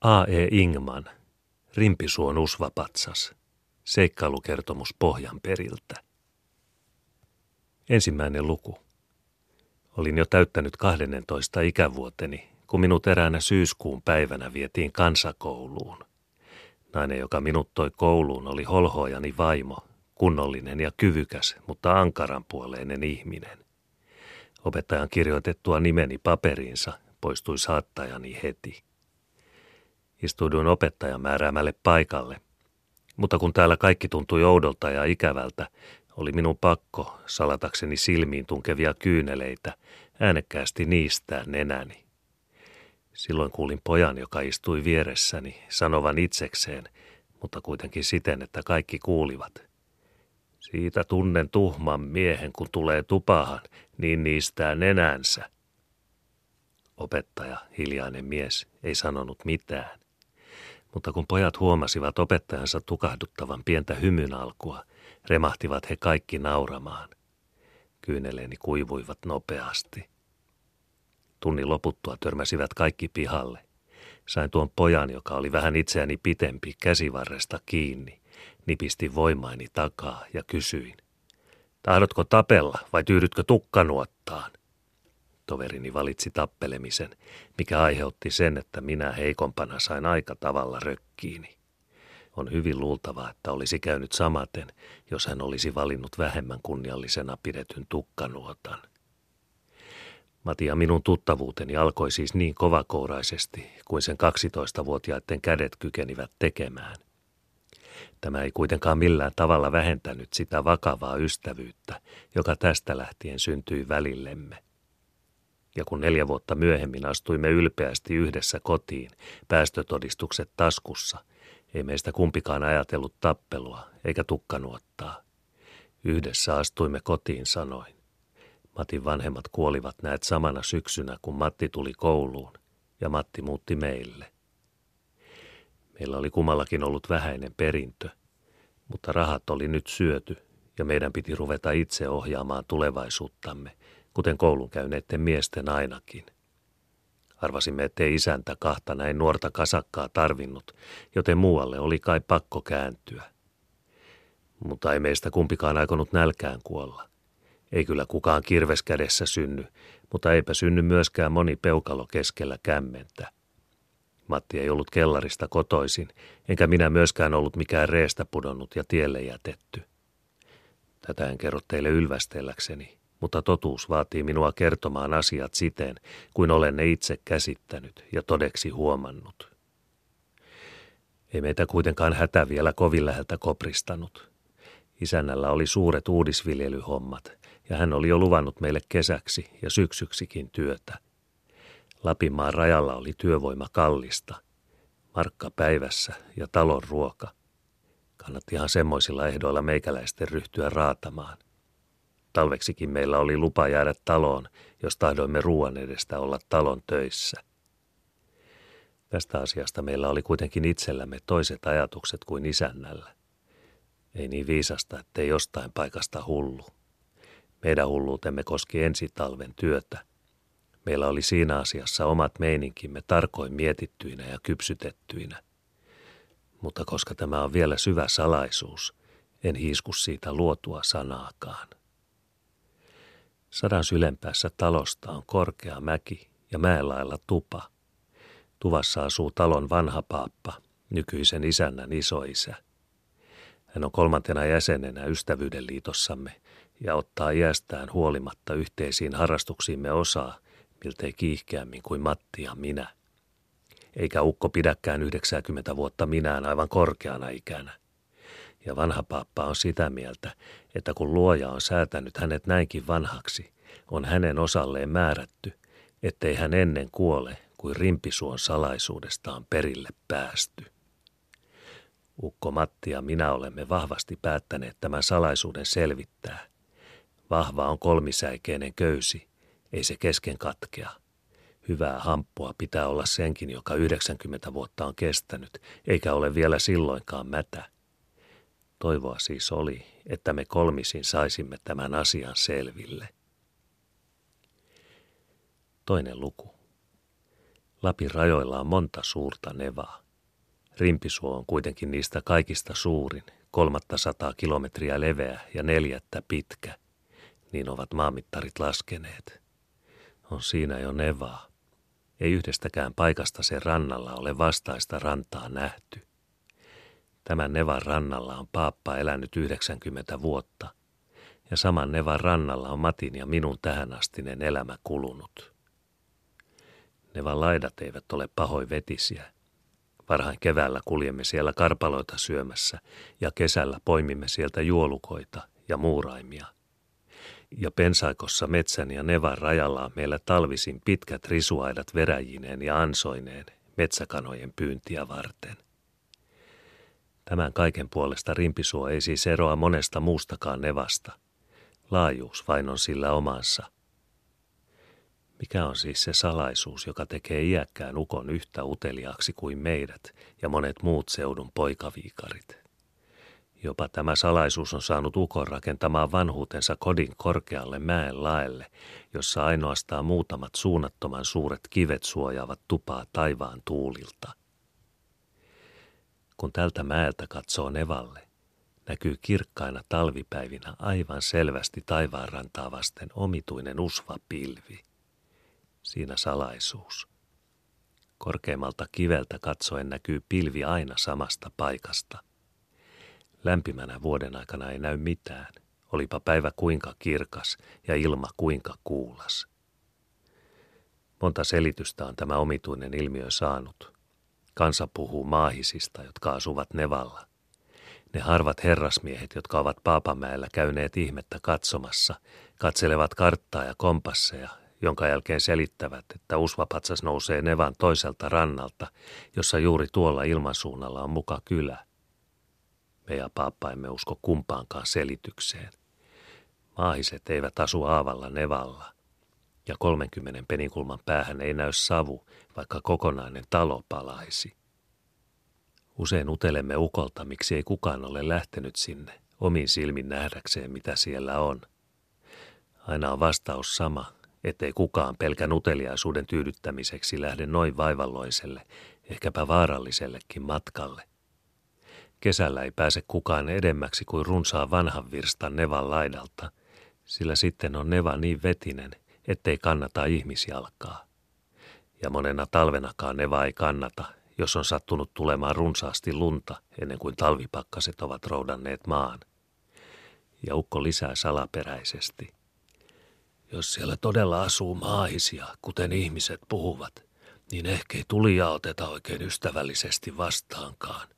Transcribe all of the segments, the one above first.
A.E. Ingman, Rimpisuon usvapatsas, seikkailukertomus pohjan periltä. Ensimmäinen luku. Olin jo täyttänyt 12 ikävuoteni, kun minut eräänä syyskuun päivänä vietiin kansakouluun. Nainen, joka minut toi kouluun, oli holhoajani vaimo, kunnollinen ja kyvykäs, mutta ankaranpuoleinen ihminen. Opettajan kirjoitettua nimeni paperiinsa poistui saattajani heti. Istuuduin opettajan määräämälle paikalle, mutta kun täällä kaikki tuntui oudolta ja ikävältä, oli minun pakko, salatakseni silmiin tunkevia kyyneleitä, äänekkäästi niistää nenäni. Silloin kuulin pojan, joka istui vieressäni, sanovan itsekseen, mutta kuitenkin siten, että kaikki kuulivat. Siitä tunnen tuhman miehen, kun tulee tupahan, niin niistää nenänsä. Opettaja, hiljainen mies, ei sanonut mitään. Mutta kun pojat huomasivat opettajansa tukahduttavan pientä hymyn alkua, remahtivat he kaikki nauramaan. Kyyneleeni kuivuivat nopeasti. Tunnin loputtua törmäsivät kaikki pihalle. Sain tuon pojan, joka oli vähän itseäni pitempi, käsivarresta kiinni. Nipisti voimaini takaa ja kysyin. Tahdotko tapella vai tyydytkö tukkanuottaan? Toverini valitsi tappelemisen, mikä aiheutti sen, että minä heikompana sain aika tavalla rökkiini. On hyvin luultavaa, että olisi käynyt samaten, jos hän olisi valinnut vähemmän kunniallisena pidetyn tukkanuotan. Matia minun tuttavuuteni alkoi siis niin kovakouraisesti kuin sen 12-vuotiaiden kädet kykenivät tekemään. Tämä ei kuitenkaan millään tavalla vähentänyt sitä vakavaa ystävyyttä, joka tästä lähtien syntyi välillemme. Ja kun neljä vuotta myöhemmin astuimme ylpeästi yhdessä kotiin, päästötodistukset taskussa, ei meistä kumpikaan ajatellut tappelua eikä tukkanuottaa. Yhdessä astuimme kotiin sanoin. Matin vanhemmat kuolivat näet samana syksynä, kun Matti tuli kouluun, ja Matti muutti meille. Meillä oli kummallakin ollut vähäinen perintö, mutta rahat oli nyt syöty, ja meidän piti ruveta itse ohjaamaan tulevaisuuttamme, kuten koulun käyneiden miesten ainakin. Arvasimme, ettei isäntä kahta näin nuorta kasakkaa tarvinnut, joten muualle oli kai pakko kääntyä. Mutta ei meistä kumpikaan aikonut nälkään kuolla. Ei kyllä kukaan kirves kädessä synny, mutta eipä synny myöskään moni peukalo keskellä kämmentä. Matti ei ollut kellarista kotoisin, enkä minä myöskään ollut mikään reestä pudonnut ja tielle jätetty. Tätä en kerro teille ylvästelläkseni, mutta totuus vaatii minua kertomaan asiat siten, kuin olen ne itse käsittänyt ja todeksi huomannut. Ei meitä kuitenkaan hätä vielä kovin läheltä kopristanut. Isännällä oli suuret uudisviljelyhommat, ja hän oli jo luvannut meille kesäksi ja syksyksikin työtä. Lapinmaan rajalla oli työvoima kallista, markka päivässä ja talon ruoka. Kannattihan semmoisilla ehdoilla meikäläisten ryhtyä raatamaan. Talveksikin meillä oli lupa jäädä taloon, jos tahdoimme ruoan edestä olla talon töissä. Tästä asiasta meillä oli kuitenkin itsellämme toiset ajatukset kuin isännällä. Ei niin viisasta, ettei jostain paikasta hullu. Meidän hulluutemme koski ensi talven työtä. Meillä oli siinä asiassa omat meininkimme tarkoin mietittyinä ja kypsytettyinä. Mutta koska tämä on vielä syvä salaisuus, en hiisku siitä luotua sanaakaan. Sadan sylempäässä talosta on korkea mäki ja mäenlailla tupa. Tuvassa asuu talon vanha paappa, nykyisen isännän isoisä. Hän on kolmantena jäsenenä ystävyyden liitossamme ja ottaa iästään huolimatta yhteisiin harrastuksiimme osaa, miltei kiihkeämmin kuin Matti ja minä. Eikä ukko pidäkään 90 vuotta minään aivan korkeana ikänä. Ja vanha paappa on sitä mieltä, että kun luoja on säätänyt hänet näinkin vanhaksi, on hänen osalleen määrätty, ettei hän ennen kuole kuin rimpisuon salaisuudestaan perille päästy. Ukko Matti ja minä olemme vahvasti päättäneet tämän salaisuuden selvittää, Vahva on kolmisäikeinen köysi, ei se kesken katkea. Hyvää hamppua pitää olla senkin, joka 90 vuotta on kestänyt, eikä ole vielä silloinkaan mätä. Toivoa siis oli, että me kolmisin saisimme tämän asian selville. Toinen luku. Lapin rajoilla on monta suurta nevaa. Rimpisuo on kuitenkin niistä kaikista suurin, kolmatta sataa kilometriä leveä ja neljättä pitkä, niin ovat maamittarit laskeneet. On siinä jo nevaa. Ei yhdestäkään paikasta sen rannalla ole vastaista rantaa nähty. Tämän nevan rannalla on paappa elänyt 90 vuotta, ja saman nevan rannalla on Matin ja minun tähänastinen elämä kulunut. Nevan laidat eivät ole pahoin vetisiä. Varhain keväällä kuljemme siellä karpaloita syömässä ja kesällä poimimme sieltä juolukoita ja muuraimia. Ja pensaikossa metsän ja nevan rajalla on meillä talvisin pitkät risuaidat veräjineen ja ansoineen metsäkanojen pyyntiä varten. Tämän kaiken puolesta rimpisuo ei siis eroa monesta muustakaan nevasta. Laajuus vain on sillä omansa – mikä on siis se salaisuus, joka tekee iäkkään ukon yhtä uteliaaksi kuin meidät ja monet muut seudun poikaviikarit? Jopa tämä salaisuus on saanut ukon rakentamaan vanhuutensa kodin korkealle mäen laelle, jossa ainoastaan muutamat suunnattoman suuret kivet suojaavat tupaa taivaan tuulilta. Kun tältä mäeltä katsoo nevalle, näkyy kirkkaina talvipäivinä aivan selvästi taivaanrantaa vasten omituinen usva pilvi – siinä salaisuus. Korkeimmalta kiveltä katsoen näkyy pilvi aina samasta paikasta. Lämpimänä vuoden aikana ei näy mitään, olipa päivä kuinka kirkas ja ilma kuinka kuulas. Monta selitystä on tämä omituinen ilmiö saanut. Kansa puhuu maahisista, jotka asuvat Nevalla. Ne harvat herrasmiehet, jotka ovat Paapamäellä käyneet ihmettä katsomassa, katselevat karttaa ja kompasseja jonka jälkeen selittävät, että usvapatsas nousee Nevan toiselta rannalta, jossa juuri tuolla ilmansuunnalla on muka kylä. Me ja paappa emme usko kumpaankaan selitykseen. Maahiset eivät asu aavalla Nevalla, ja 30 penikulman päähän ei näy savu, vaikka kokonainen talo palaisi. Usein utelemme ukolta, miksi ei kukaan ole lähtenyt sinne, omin silmin nähdäkseen, mitä siellä on. Aina on vastaus sama, ettei kukaan pelkän uteliaisuuden tyydyttämiseksi lähde noin vaivalloiselle, ehkäpä vaarallisellekin matkalle. Kesällä ei pääse kukaan edemmäksi kuin runsaa vanhan virstan Nevan laidalta, sillä sitten on Neva niin vetinen, ettei kannata ihmisjalkaa. Ja monena talvenakaan Neva ei kannata, jos on sattunut tulemaan runsaasti lunta ennen kuin talvipakkaset ovat roudanneet maan. Ja ukko lisää salaperäisesti – jos siellä todella asuu maahisia, kuten ihmiset puhuvat, niin ehkä ei tulia oteta oikein ystävällisesti vastaankaan.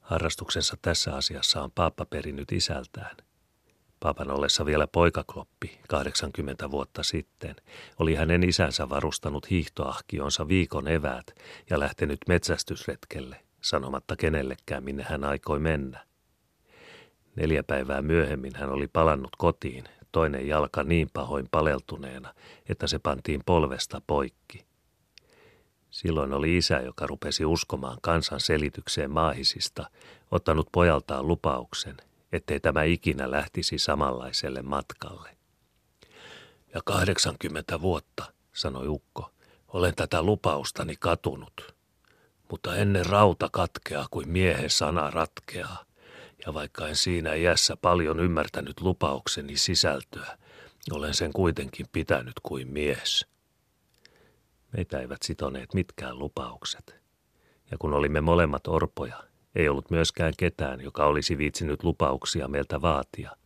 Harrastuksensa tässä asiassa on Paappa perinnyt isältään. Paapan ollessa vielä poikakloppi 80 vuotta sitten, oli hänen isänsä varustanut hiihtoahkionsa viikon eväät ja lähtenyt metsästysretkelle, sanomatta kenellekään minne hän aikoi mennä. Neljä päivää myöhemmin hän oli palannut kotiin toinen jalka niin pahoin paleltuneena, että se pantiin polvesta poikki. Silloin oli isä, joka rupesi uskomaan kansan selitykseen maahisista, ottanut pojaltaan lupauksen, ettei tämä ikinä lähtisi samanlaiselle matkalle. Ja 80 vuotta, sanoi Ukko, olen tätä lupaustani katunut. Mutta ennen rauta katkeaa kuin miehen sana ratkeaa ja vaikka en siinä iässä paljon ymmärtänyt lupaukseni sisältöä, olen sen kuitenkin pitänyt kuin mies. Meitä eivät sitoneet mitkään lupaukset. Ja kun olimme molemmat orpoja, ei ollut myöskään ketään, joka olisi viitsinyt lupauksia meiltä vaatia.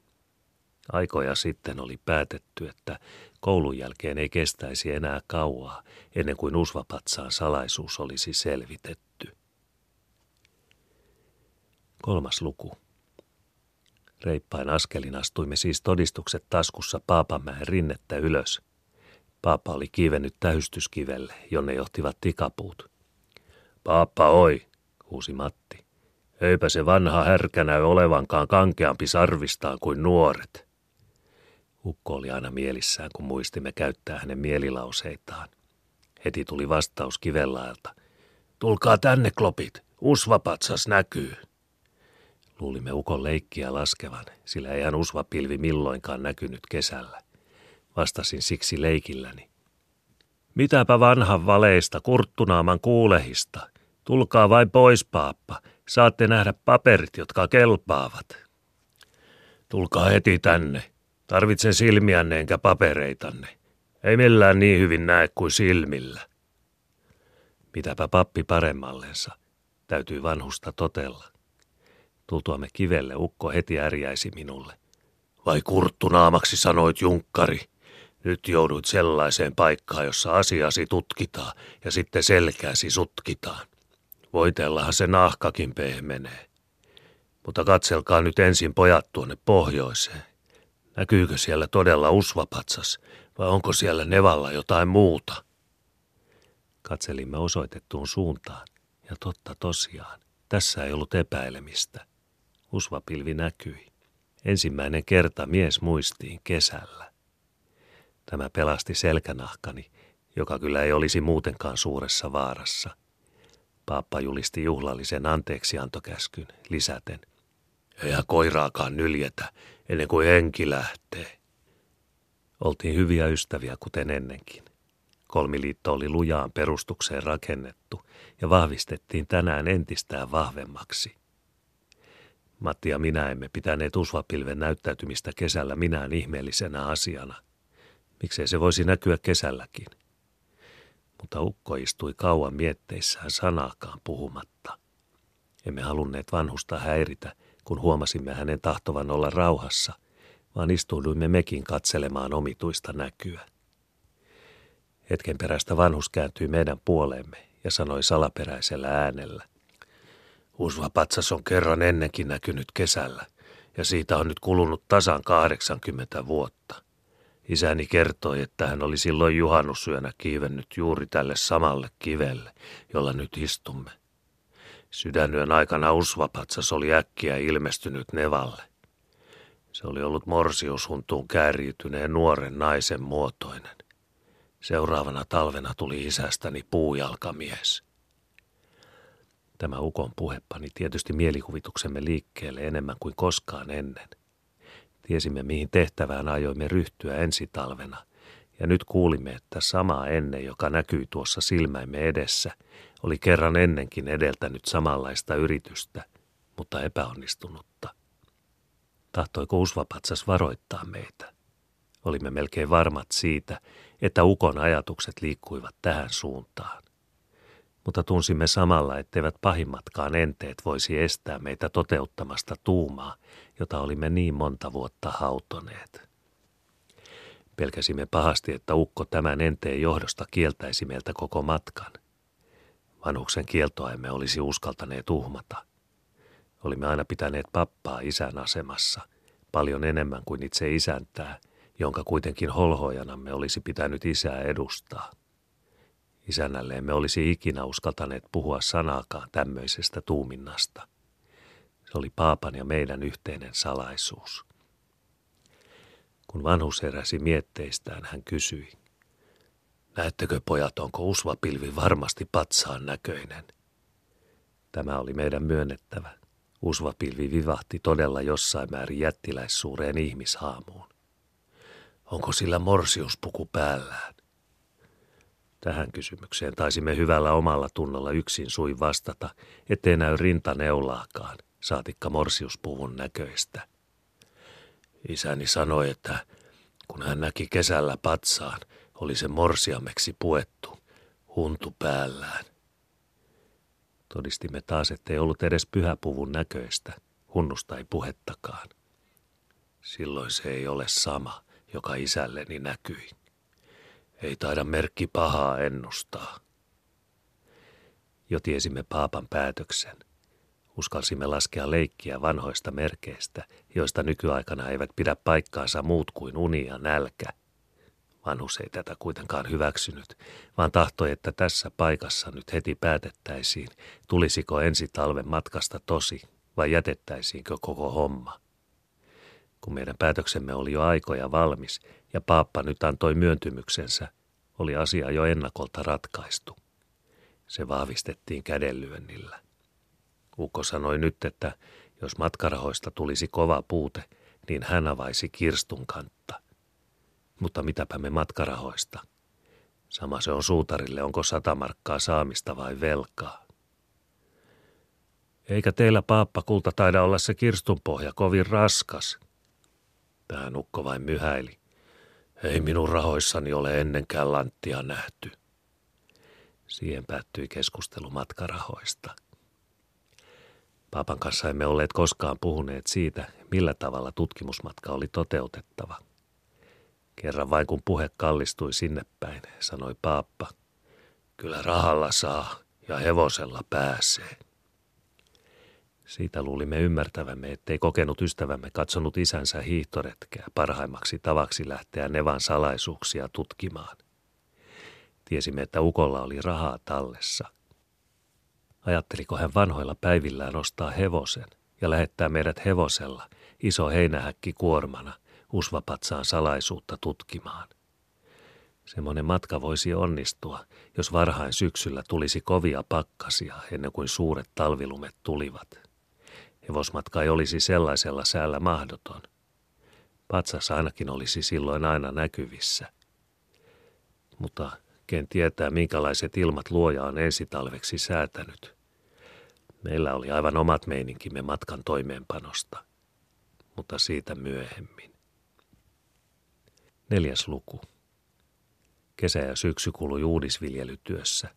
Aikoja sitten oli päätetty, että koulun jälkeen ei kestäisi enää kauaa, ennen kuin usvapatsaan salaisuus olisi selvitetty. Kolmas luku. Reippain askelin astuimme siis todistukset taskussa Paapamäen rinnettä ylös. Paapa oli kiivennyt tähystyskivelle, jonne johtivat tikapuut. Paappa oi, huusi Matti. Eipä se vanha härkä näy olevankaan kankeampi sarvistaan kuin nuoret. Ukko oli aina mielissään, kun muistimme käyttää hänen mielilauseitaan. Heti tuli vastaus kivellaelta. Tulkaa tänne, klopit. Usvapatsas näkyy. Luulimme ukon leikkiä laskevan, sillä eihän usvapilvi milloinkaan näkynyt kesällä. Vastasin siksi leikilläni. Mitäpä vanhan valeista, kurttunaaman kuulehista. Tulkaa vain pois, paappa. Saatte nähdä paperit, jotka kelpaavat. Tulkaa heti tänne. Tarvitsen silmiänne enkä papereitanne. Ei millään niin hyvin näe kuin silmillä. Mitäpä pappi paremmallensa. Täytyy vanhusta totella. Tultuamme kivelle ukko heti ärjäisi minulle. Vai kurttunaamaksi sanoit junkkari? Nyt jouduit sellaiseen paikkaan, jossa asiasi tutkitaan ja sitten selkääsi sutkitaan. Voitellahan se nahkakin pehmenee. Mutta katselkaa nyt ensin pojat tuonne pohjoiseen. Näkyykö siellä todella usvapatsas vai onko siellä nevalla jotain muuta? Katselimme osoitettuun suuntaan ja totta tosiaan, tässä ei ollut epäilemistä. Usvapilvi näkyi. Ensimmäinen kerta mies muistiin kesällä. Tämä pelasti selkänahkani, joka kyllä ei olisi muutenkaan suuressa vaarassa. Paappa julisti juhlallisen anteeksiantokäskyn lisäten. Eihän koiraakaan nyljetä ennen kuin henki lähtee. Oltiin hyviä ystäviä kuten ennenkin. Kolmiliitto oli lujaan perustukseen rakennettu ja vahvistettiin tänään entistään vahvemmaksi. Matti ja minä emme pitäneet usvapilven näyttäytymistä kesällä minään ihmeellisenä asiana. Miksei se voisi näkyä kesälläkin? Mutta ukko istui kauan mietteissään sanaakaan puhumatta. Emme halunneet vanhusta häiritä, kun huomasimme hänen tahtovan olla rauhassa, vaan istuuduimme mekin katselemaan omituista näkyä. Hetken perästä vanhus kääntyi meidän puoleemme ja sanoi salaperäisellä äänellä. Usva patsas on kerran ennenkin näkynyt kesällä, ja siitä on nyt kulunut tasan 80 vuotta. Isäni kertoi, että hän oli silloin juhannusyönä kiivennyt juuri tälle samalle kivelle, jolla nyt istumme. Sydänyön aikana usvapatsas oli äkkiä ilmestynyt nevalle. Se oli ollut morsiushuntuun kääriytyneen nuoren naisen muotoinen. Seuraavana talvena tuli isästäni puujalkamies. Tämä ukon puhe pani tietysti mielikuvituksemme liikkeelle enemmän kuin koskaan ennen. Tiesimme, mihin tehtävään ajoimme ryhtyä ensi talvena, ja nyt kuulimme, että sama ennen, joka näkyi tuossa silmäimme edessä, oli kerran ennenkin edeltänyt samanlaista yritystä, mutta epäonnistunutta. Tahtoiko usvapatsas varoittaa meitä? Olimme melkein varmat siitä, että ukon ajatukset liikkuivat tähän suuntaan. Mutta tunsimme samalla, etteivät pahimmatkaan enteet voisi estää meitä toteuttamasta tuumaa, jota olimme niin monta vuotta hautoneet. Pelkäsimme pahasti, että ukko tämän enteen johdosta kieltäisi meiltä koko matkan. Vanhuksen kieltoa emme olisi uskaltaneet uhmata. Olimme aina pitäneet pappaa isän asemassa, paljon enemmän kuin itse isäntää – jonka kuitenkin holhojanamme olisi pitänyt isää edustaa. Isännälle emme olisi ikinä uskaltaneet puhua sanaakaan tämmöisestä tuuminnasta. Se oli paapan ja meidän yhteinen salaisuus. Kun vanhus heräsi mietteistään, hän kysyi. Näettekö pojat, onko usvapilvi varmasti patsaan näköinen? Tämä oli meidän myönnettävä. Usvapilvi vivahti todella jossain määrin jättiläissuureen ihmishaamuun. Onko sillä morsiuspuku päällään? Tähän kysymykseen taisimme hyvällä omalla tunnolla yksin sui vastata, ettei näy rintaneulaakaan, saatikka morsiuspuvun näköistä. Isäni sanoi, että kun hän näki kesällä patsaan, oli se morsiameksi puettu, huntu päällään. Todistimme taas, ettei ollut edes pyhäpuvun näköistä, hunnusta ei puhettakaan. Silloin se ei ole sama – joka isälleni näkyi. Ei taida merkki pahaa ennustaa. Jo tiesimme paapan päätöksen. Uskalsimme laskea leikkiä vanhoista merkeistä, joista nykyaikana eivät pidä paikkaansa muut kuin uni ja nälkä. Vanhus ei tätä kuitenkaan hyväksynyt, vaan tahtoi, että tässä paikassa nyt heti päätettäisiin, tulisiko ensi talven matkasta tosi vai jätettäisiinkö koko homma. Kun meidän päätöksemme oli jo aikoja valmis ja paappa nyt antoi myöntymyksensä, oli asia jo ennakolta ratkaistu. Se vahvistettiin kädenlyönnillä. Ukko sanoi nyt, että jos matkarahoista tulisi kova puute, niin hän avaisi kirstun kantta. Mutta mitäpä me matkarahoista? Sama se on suutarille, onko sata markkaa saamista vai velkaa. Eikä teillä paappa kulta taida olla se kirstunpohja kovin raskas. Tähän ukko vain myhäili. Ei minun rahoissani ole ennenkään lanttia nähty. Siihen päättyi keskustelu matkarahoista. Paapan kanssa emme olleet koskaan puhuneet siitä, millä tavalla tutkimusmatka oli toteutettava. Kerran vain kun puhe kallistui sinne päin, sanoi paappa, kyllä rahalla saa ja hevosella pääsee. Siitä luulimme ymmärtävämme, ettei kokenut ystävämme katsonut isänsä hiihtoretkeä parhaimmaksi tavaksi lähteä Nevan salaisuuksia tutkimaan. Tiesimme, että Ukolla oli rahaa tallessa. Ajatteliko hän vanhoilla päivillään ostaa hevosen ja lähettää meidät hevosella, iso heinähäkki kuormana, usvapatsaan salaisuutta tutkimaan. Semmoinen matka voisi onnistua, jos varhain syksyllä tulisi kovia pakkasia ennen kuin suuret talvilumet tulivat. Hevosmatka ei olisi sellaisella säällä mahdoton. Patsas ainakin olisi silloin aina näkyvissä. Mutta ken tietää, minkälaiset ilmat luoja on ensi talveksi säätänyt. Meillä oli aivan omat meininkimme matkan toimeenpanosta, mutta siitä myöhemmin. Neljäs luku. Kesä ja syksy kului uudisviljelytyössä.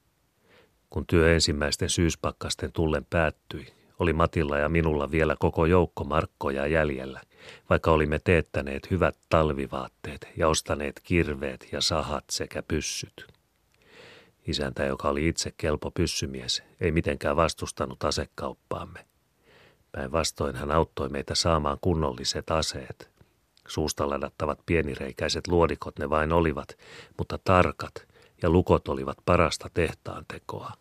Kun työ ensimmäisten syyspakkasten tullen päättyi, oli Matilla ja minulla vielä koko joukko markkoja jäljellä, vaikka olimme teettäneet hyvät talvivaatteet ja ostaneet kirveet ja sahat sekä pyssyt. Isäntä, joka oli itse kelpo pyssymies, ei mitenkään vastustanut asekauppaamme. Päinvastoin hän auttoi meitä saamaan kunnolliset aseet. Suusta ladattavat pienireikäiset luodikot ne vain olivat, mutta tarkat ja lukot olivat parasta tehtaan tekoa.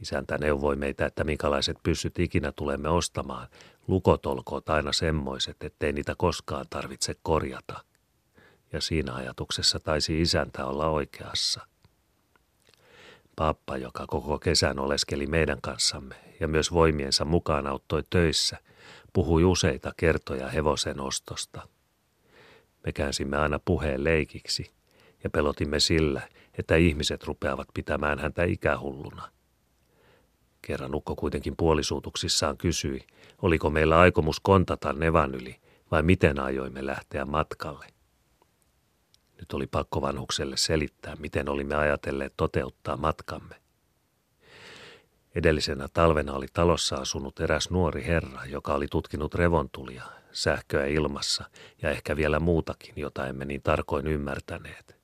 Isäntä neuvoi meitä, että minkälaiset pyssyt ikinä tulemme ostamaan. Lukot olkoot aina semmoiset, ettei niitä koskaan tarvitse korjata. Ja siinä ajatuksessa taisi isäntä olla oikeassa. Pappa, joka koko kesän oleskeli meidän kanssamme ja myös voimiensa mukaan auttoi töissä, puhui useita kertoja hevosen ostosta. Me käänsimme aina puheen leikiksi ja pelotimme sillä, että ihmiset rupeavat pitämään häntä ikähulluna – Kerran ukko kuitenkin puolisuutuksissaan kysyi, oliko meillä aikomus kontata Nevan yli vai miten ajoimme lähteä matkalle. Nyt oli pakko vanhukselle selittää, miten olimme ajatelleet toteuttaa matkamme. Edellisenä talvena oli talossa asunut eräs nuori herra, joka oli tutkinut revontulia, sähköä ilmassa ja ehkä vielä muutakin, jota emme niin tarkoin ymmärtäneet.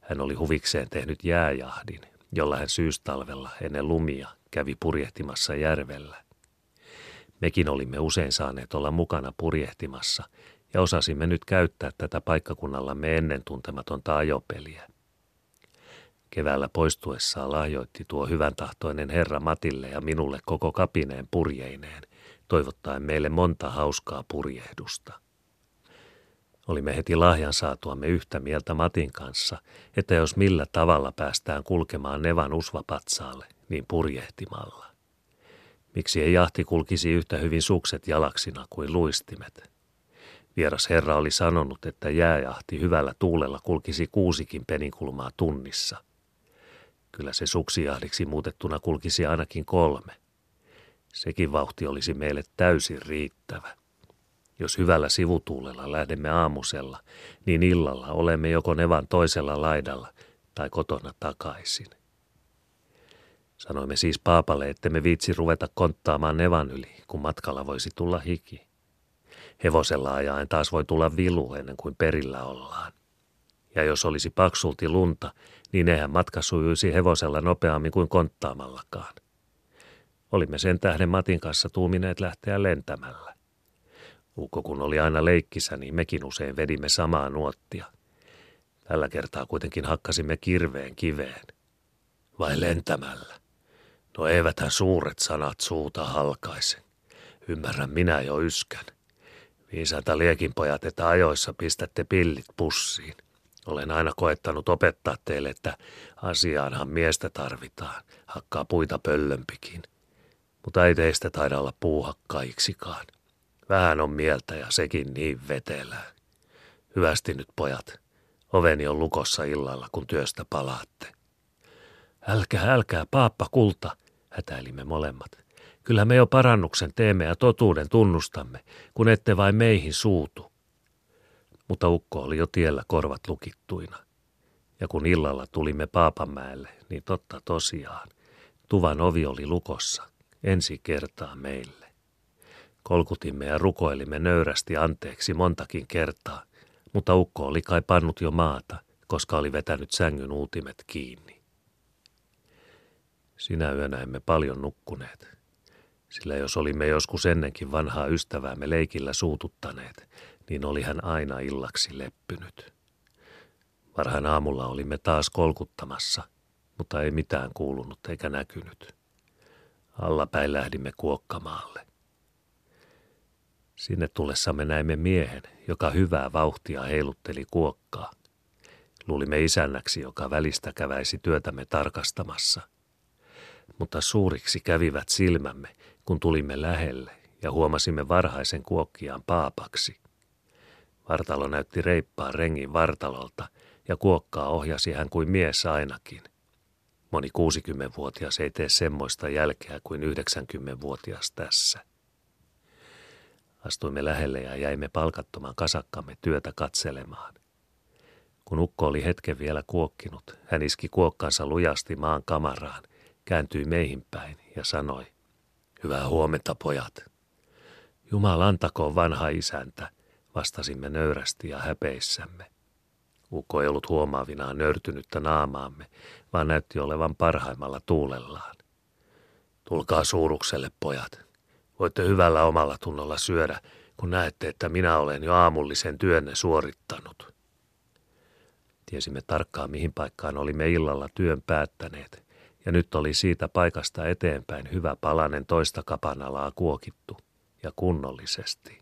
Hän oli huvikseen tehnyt jääjahdin, jolla hän syystalvella ennen lumia kävi purjehtimassa järvellä. Mekin olimme usein saaneet olla mukana purjehtimassa ja osasimme nyt käyttää tätä paikkakunnallamme ennen tuntematonta ajopeliä. Keväällä poistuessaan lahjoitti tuo hyvän tahtoinen herra Matille ja minulle koko kapineen purjeineen, toivottaen meille monta hauskaa purjehdusta. Olimme heti lahjan saatuamme yhtä mieltä Matin kanssa, että jos millä tavalla päästään kulkemaan Nevan usvapatsaalle, niin purjehtimalla. Miksi ei jahti kulkisi yhtä hyvin sukset jalaksina kuin luistimet? Vieras herra oli sanonut, että jääjahti hyvällä tuulella kulkisi kuusikin peninkulmaa tunnissa. Kyllä se suksijahdiksi muutettuna kulkisi ainakin kolme. Sekin vauhti olisi meille täysin riittävä. Jos hyvällä sivutuulella lähdemme aamusella, niin illalla olemme joko nevan toisella laidalla tai kotona takaisin. Sanoimme siis paapalle, että me viitsi ruveta konttaamaan nevan yli, kun matkalla voisi tulla hiki. Hevosella ajaen taas voi tulla vilu ennen kuin perillä ollaan. Ja jos olisi paksulti lunta, niin eihän matka sujuisi hevosella nopeammin kuin konttaamallakaan. Olimme sen tähden Matin kanssa tuumineet lähteä lentämällä. Ukko kun oli aina leikkisä, niin mekin usein vedimme samaa nuottia. Tällä kertaa kuitenkin hakkasimme kirveen kiveen. Vai lentämällä? No eiväthän suuret sanat suuta halkaise. Ymmärrän minä jo yskän. Viisaita liekinpojat, että ajoissa pistätte pillit pussiin. Olen aina koettanut opettaa teille, että asiaanhan miestä tarvitaan, hakkaa puita pöllömpikin. Mutta ei teistä taida olla puuhakkaiksikaan. Vähän on mieltä ja sekin niin vetelää. Hyvästi nyt pojat. Oveni on lukossa illalla, kun työstä palaatte. Älkää, älkää, paappa kulta, hätäilimme molemmat. Kyllä me jo parannuksen teemme ja totuuden tunnustamme, kun ette vain meihin suutu. Mutta ukko oli jo tiellä korvat lukittuina. Ja kun illalla tulimme Paapamäelle, niin totta tosiaan, tuvan ovi oli lukossa, ensi kertaa meille. Kolkutimme ja rukoilimme nöyrästi anteeksi montakin kertaa, mutta ukko oli kai pannut jo maata, koska oli vetänyt sängyn uutimet kiinni. Sinä yönä emme paljon nukkuneet, sillä jos olimme joskus ennenkin vanhaa ystäväämme leikillä suututtaneet, niin oli hän aina illaksi leppynyt. Varhain aamulla olimme taas kolkuttamassa, mutta ei mitään kuulunut eikä näkynyt. Allapäin lähdimme kuokkamaalle. Sinne tullessamme näimme miehen, joka hyvää vauhtia heilutteli kuokkaa. Luulimme isännäksi, joka välistä käväisi työtämme tarkastamassa. Mutta suuriksi kävivät silmämme, kun tulimme lähelle ja huomasimme varhaisen kuokkiaan paapaksi. Vartalo näytti reippaan rengin vartalolta ja kuokkaa ohjasi hän kuin mies ainakin. Moni 60-vuotias ei tee semmoista jälkeä kuin 90-vuotias tässä. Astuimme lähelle ja jäimme palkattoman kasakkamme työtä katselemaan. Kun ukko oli hetken vielä kuokkinut, hän iski kuokkansa lujasti maan kamaraan, kääntyi meihin päin ja sanoi, Hyvää huomenta, pojat. Jumal antakoon vanha isäntä, vastasimme nöyrästi ja häpeissämme. Ukko ei ollut huomaavinaan nörtynyttä naamaamme, vaan näytti olevan parhaimmalla tuulellaan. Tulkaa suurukselle, pojat, Voitte hyvällä omalla tunnolla syödä, kun näette, että minä olen jo aamullisen työnne suorittanut. Tiesimme tarkkaan, mihin paikkaan olimme illalla työn päättäneet, ja nyt oli siitä paikasta eteenpäin hyvä palanen toista kapanalaa kuokittu, ja kunnollisesti.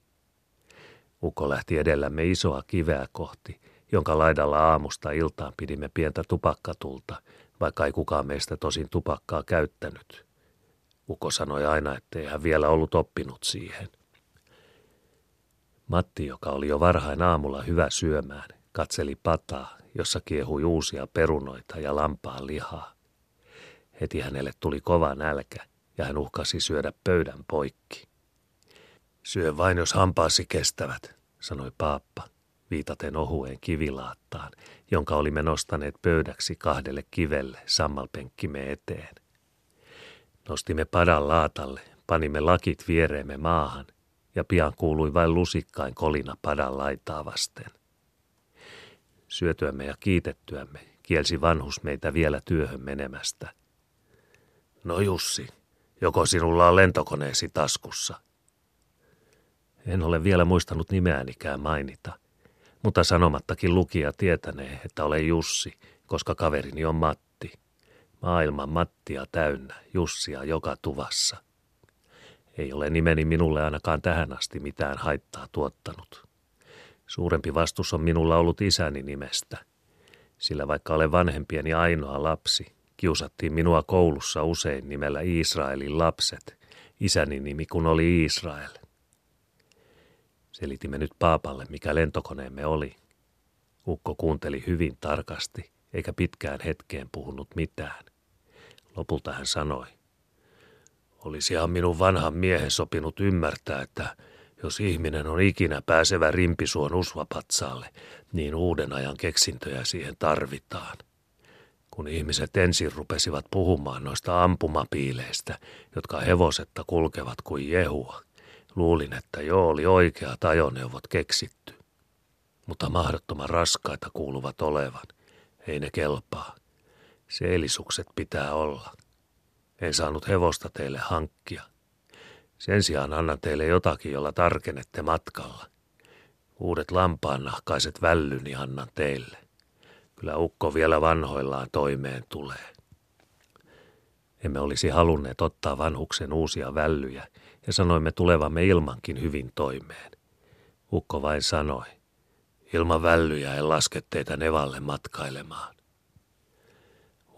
Ukko lähti edellämme isoa kiveä kohti, jonka laidalla aamusta iltaan pidimme pientä tupakkatulta, vaikka ei kukaan meistä tosin tupakkaa käyttänyt. Uko sanoi aina, ettei hän vielä ollut oppinut siihen. Matti, joka oli jo varhain aamulla hyvä syömään, katseli pataa, jossa kiehui uusia perunoita ja lampaan lihaa. Heti hänelle tuli kova nälkä ja hän uhkasi syödä pöydän poikki. Syö vain, jos hampaasi kestävät, sanoi paappa, viitaten ohueen kivilaattaan, jonka olimme nostaneet pöydäksi kahdelle kivelle sammalpenkkimme eteen. Nostimme padan laatalle, panimme lakit viereemme maahan ja pian kuului vain lusikkain kolina padan laitaa vasten. Syötyämme ja kiitettyämme kielsi vanhus meitä vielä työhön menemästä. No Jussi, joko sinulla on lentokoneesi taskussa? En ole vielä muistanut nimeäänikään mainita, mutta sanomattakin lukija tietänee, että olen Jussi, koska kaverini on Matti. Maailman Mattia täynnä, Jussia joka tuvassa. Ei ole nimeni minulle ainakaan tähän asti mitään haittaa tuottanut. Suurempi vastus on minulla ollut isäni nimestä. Sillä vaikka olen vanhempieni ainoa lapsi, kiusattiin minua koulussa usein nimellä Israelin lapset, isäni nimi kun oli Israel. Selitimme nyt paapalle, mikä lentokoneemme oli. Ukko kuunteli hyvin tarkasti, eikä pitkään hetkeen puhunut mitään. Lopulta hän sanoi, olisihan minun vanhan miehen sopinut ymmärtää, että jos ihminen on ikinä pääsevä rimpisuon usvapatsaalle, niin uuden ajan keksintöjä siihen tarvitaan. Kun ihmiset ensin rupesivat puhumaan noista ampumapiileistä, jotka hevosetta kulkevat kuin jehua, luulin, että jo oli oikeat ajoneuvot keksitty. Mutta mahdottoman raskaita kuuluvat olevan. Ei ne kelpaa. Seelisukset pitää olla. En saanut hevosta teille hankkia. Sen sijaan annan teille jotakin, jolla tarkenette matkalla. Uudet lampaannahkaiset vällyni annan teille. Kyllä ukko vielä vanhoillaan toimeen tulee. Emme olisi halunneet ottaa vanhuksen uusia vällyjä ja sanoimme tulevamme ilmankin hyvin toimeen. Ukko vain sanoi, ilman vällyjä en laske teitä Nevalle matkailemaan.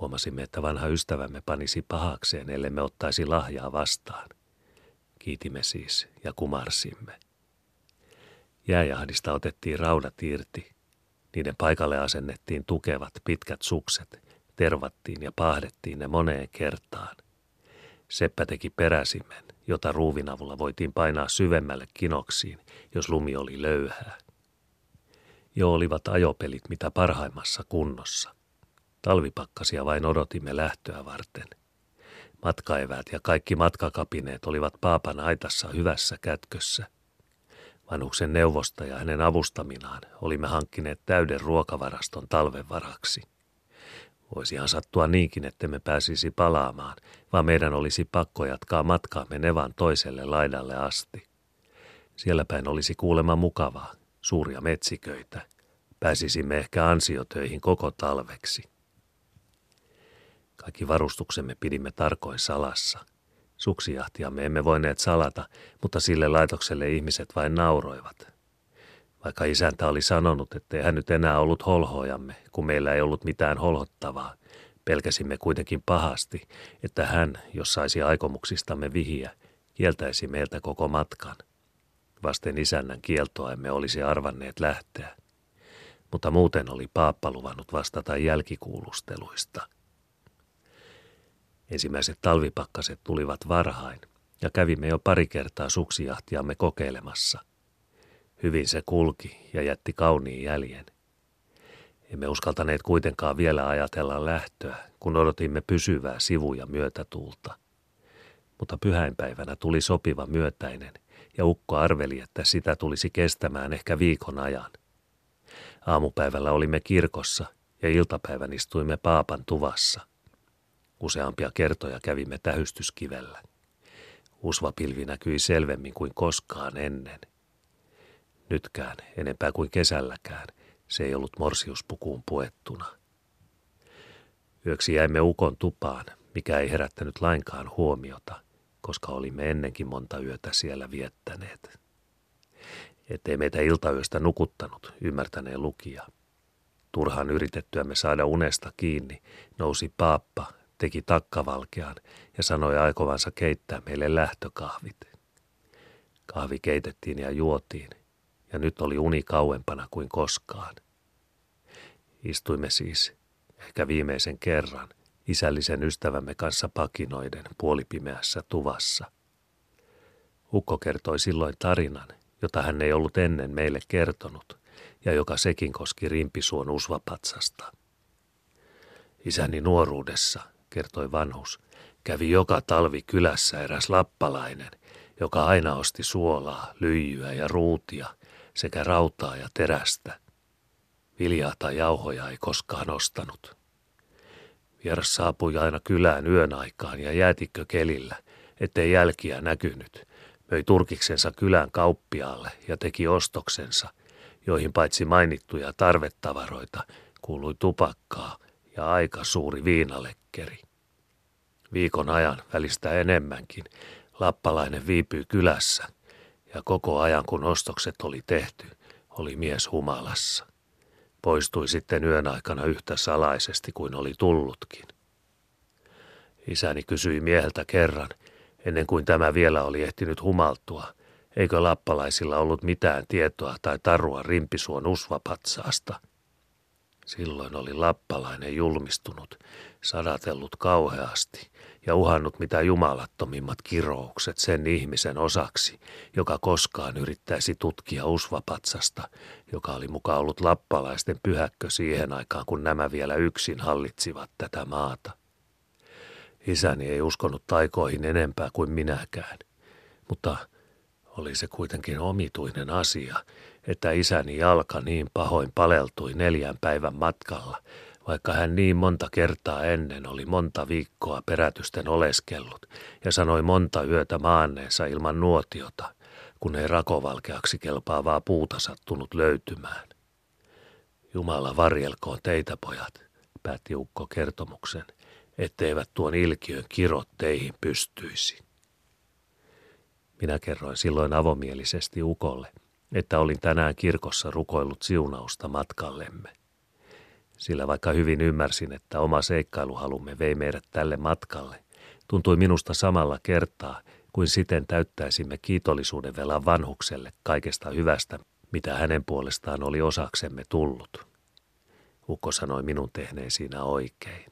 Huomasimme, että vanha ystävämme panisi pahakseen, ellei me ottaisi lahjaa vastaan. Kiitimme siis ja kumarsimme. Jääjahdista otettiin raudat irti, Niiden paikalle asennettiin tukevat pitkät sukset, tervattiin ja pahdettiin ne moneen kertaan. Seppä teki peräsimen, jota ruuvin avulla voitiin painaa syvemmälle kinoksiin, jos lumi oli löyhää. Jo olivat ajopelit mitä parhaimmassa kunnossa. Talvipakkasia vain odotimme lähtöä varten. Matkaeväät ja kaikki matkakapineet olivat paapan aitassa hyvässä kätkössä. Vanhuksen neuvosta ja hänen avustaminaan olimme hankkineet täyden ruokavaraston talven varaksi. Voisihan sattua niinkin, että me pääsisi palaamaan, vaan meidän olisi pakko jatkaa matkaamme Nevan toiselle laidalle asti. Siellä päin olisi kuulemma mukavaa, suuria metsiköitä. Pääsisimme ehkä ansiotöihin koko talveksi. Kaikki varustuksemme pidimme tarkoin salassa. Suksijahtia me emme voineet salata, mutta sille laitokselle ihmiset vain nauroivat. Vaikka isäntä oli sanonut, ettei hän nyt enää ollut holhojamme, kun meillä ei ollut mitään holhottavaa, pelkäsimme kuitenkin pahasti, että hän, jos saisi aikomuksistamme vihiä, kieltäisi meiltä koko matkan. Vasten isännän kieltoa emme olisi arvanneet lähteä. Mutta muuten oli paappa luvannut vastata jälkikuulusteluista – Ensimmäiset talvipakkaset tulivat varhain ja kävimme jo pari kertaa suksijahtiamme kokeilemassa. Hyvin se kulki ja jätti kauniin jäljen. Emme uskaltaneet kuitenkaan vielä ajatella lähtöä, kun odotimme pysyvää sivu- ja myötätuulta. Mutta pyhäinpäivänä tuli sopiva myötäinen, ja ukko arveli, että sitä tulisi kestämään ehkä viikon ajan. Aamupäivällä olimme kirkossa ja iltapäivän istuimme paapan tuvassa – Useampia kertoja kävimme tähystyskivellä. Usvapilvi näkyi selvemmin kuin koskaan ennen. Nytkään, enempää kuin kesälläkään, se ei ollut morsiuspukuun puettuna. Yöksi jäimme ukon tupaan, mikä ei herättänyt lainkaan huomiota, koska olimme ennenkin monta yötä siellä viettäneet. Ettei meitä iltayöstä nukuttanut, ymmärtäneen lukija. Turhaan yritettyämme saada unesta kiinni, nousi paappa teki takkavalkean ja sanoi aikovansa keittää meille lähtökahvit. Kahvi keitettiin ja juotiin, ja nyt oli uni kauempana kuin koskaan. Istuimme siis, ehkä viimeisen kerran, isällisen ystävämme kanssa pakinoiden puolipimeässä tuvassa. Ukko kertoi silloin tarinan, jota hän ei ollut ennen meille kertonut, ja joka sekin koski rimpisuon usvapatsasta. Isäni nuoruudessa – kertoi vanhus, kävi joka talvi kylässä eräs lappalainen, joka aina osti suolaa, lyijyä ja ruutia sekä rautaa ja terästä. Viljaa tai jauhoja ei koskaan ostanut. Vieras saapui aina kylään yön aikaan ja jäätikkö kelillä, ettei jälkiä näkynyt. Möi turkiksensa kylän kauppiaalle ja teki ostoksensa, joihin paitsi mainittuja tarvettavaroita kuului tupakkaa ja aika suuri viinalekkeri. Viikon ajan välistä enemmänkin lappalainen viipyi kylässä ja koko ajan kun ostokset oli tehty, oli mies humalassa. Poistui sitten yön aikana yhtä salaisesti kuin oli tullutkin. Isäni kysyi mieheltä kerran, ennen kuin tämä vielä oli ehtinyt humaltua, eikö lappalaisilla ollut mitään tietoa tai tarua rimpisuon usvapatsaasta – Silloin oli lappalainen julmistunut, sadatellut kauheasti ja uhannut mitä jumalattomimmat kiroukset sen ihmisen osaksi, joka koskaan yrittäisi tutkia usvapatsasta, joka oli mukaan ollut lappalaisten pyhäkkö siihen aikaan, kun nämä vielä yksin hallitsivat tätä maata. Isäni ei uskonut taikoihin enempää kuin minäkään, mutta oli se kuitenkin omituinen asia, että isäni jalka niin pahoin paleltui neljän päivän matkalla, vaikka hän niin monta kertaa ennen oli monta viikkoa perätysten oleskellut ja sanoi monta yötä maanneensa ilman nuotiota, kun ei rakovalkeaksi kelpaavaa puuta sattunut löytymään. Jumala varjelkoon teitä, pojat, päätti ukko kertomuksen, etteivät tuon ilkiön kirot teihin pystyisi. Minä kerroin silloin avomielisesti ukolle, että olin tänään kirkossa rukoillut siunausta matkallemme. Sillä vaikka hyvin ymmärsin, että oma seikkailuhalumme vei meidät tälle matkalle, tuntui minusta samalla kertaa, kuin siten täyttäisimme kiitollisuuden velan vanhukselle kaikesta hyvästä, mitä hänen puolestaan oli osaksemme tullut. Ukko sanoi minun tehneen siinä oikein.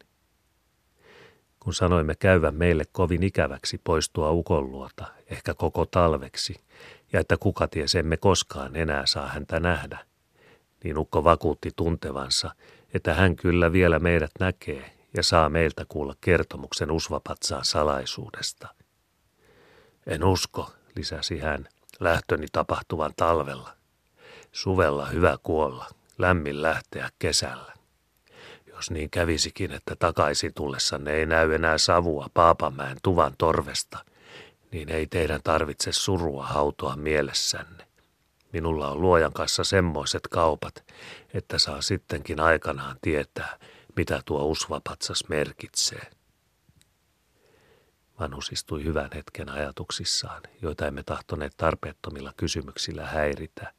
Kun sanoimme käyvän meille kovin ikäväksi poistua ukon luota, ehkä koko talveksi, ja että kuka ties emme koskaan enää saa häntä nähdä, niin ukko vakuutti tuntevansa, että hän kyllä vielä meidät näkee ja saa meiltä kuulla kertomuksen usvapatsaan salaisuudesta. En usko, lisäsi hän, lähtöni tapahtuvan talvella. Suvella hyvä kuolla, lämmin lähteä kesällä. Jos niin kävisikin, että takaisin tullessanne ei näy enää savua Paapamäen tuvan torvesta, niin ei teidän tarvitse surua hautoa mielessänne. Minulla on luojan kanssa semmoiset kaupat, että saa sittenkin aikanaan tietää, mitä tuo usvapatsas merkitsee. Vanhus istui hyvän hetken ajatuksissaan, joita emme tahtoneet tarpeettomilla kysymyksillä häiritä.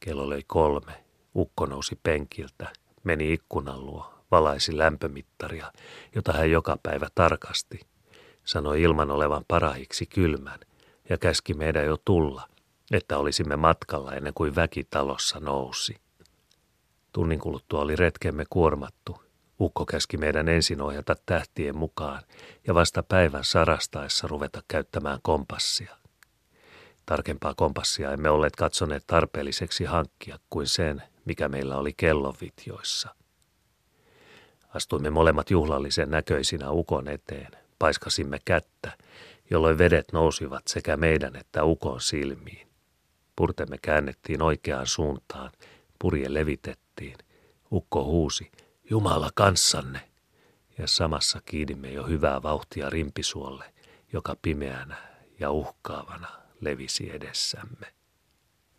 Kello löi kolme, ukko nousi penkiltä, meni ikkunan luo, valaisi lämpömittaria, jota hän joka päivä tarkasti. Sanoi ilman olevan parahiksi kylmän ja käski meidän jo tulla, että olisimme matkalla ennen kuin väki talossa nousi. Tunnin kuluttua oli retkemme kuormattu. Ukko käski meidän ensin ohjata tähtien mukaan ja vasta päivän sarastaessa ruveta käyttämään kompassia. Tarkempaa kompassia emme olleet katsoneet tarpeelliseksi hankkia kuin sen, mikä meillä oli kellovitjoissa. Astuimme molemmat juhlallisen näköisinä ukon eteen, paiskasimme kättä, jolloin vedet nousivat sekä meidän että ukon silmiin. Purtemme käännettiin oikeaan suuntaan, purje levitettiin. Ukko huusi, Jumala kanssanne, ja samassa kiidimme jo hyvää vauhtia rimpisuolle, joka pimeänä ja uhkaavana levisi edessämme.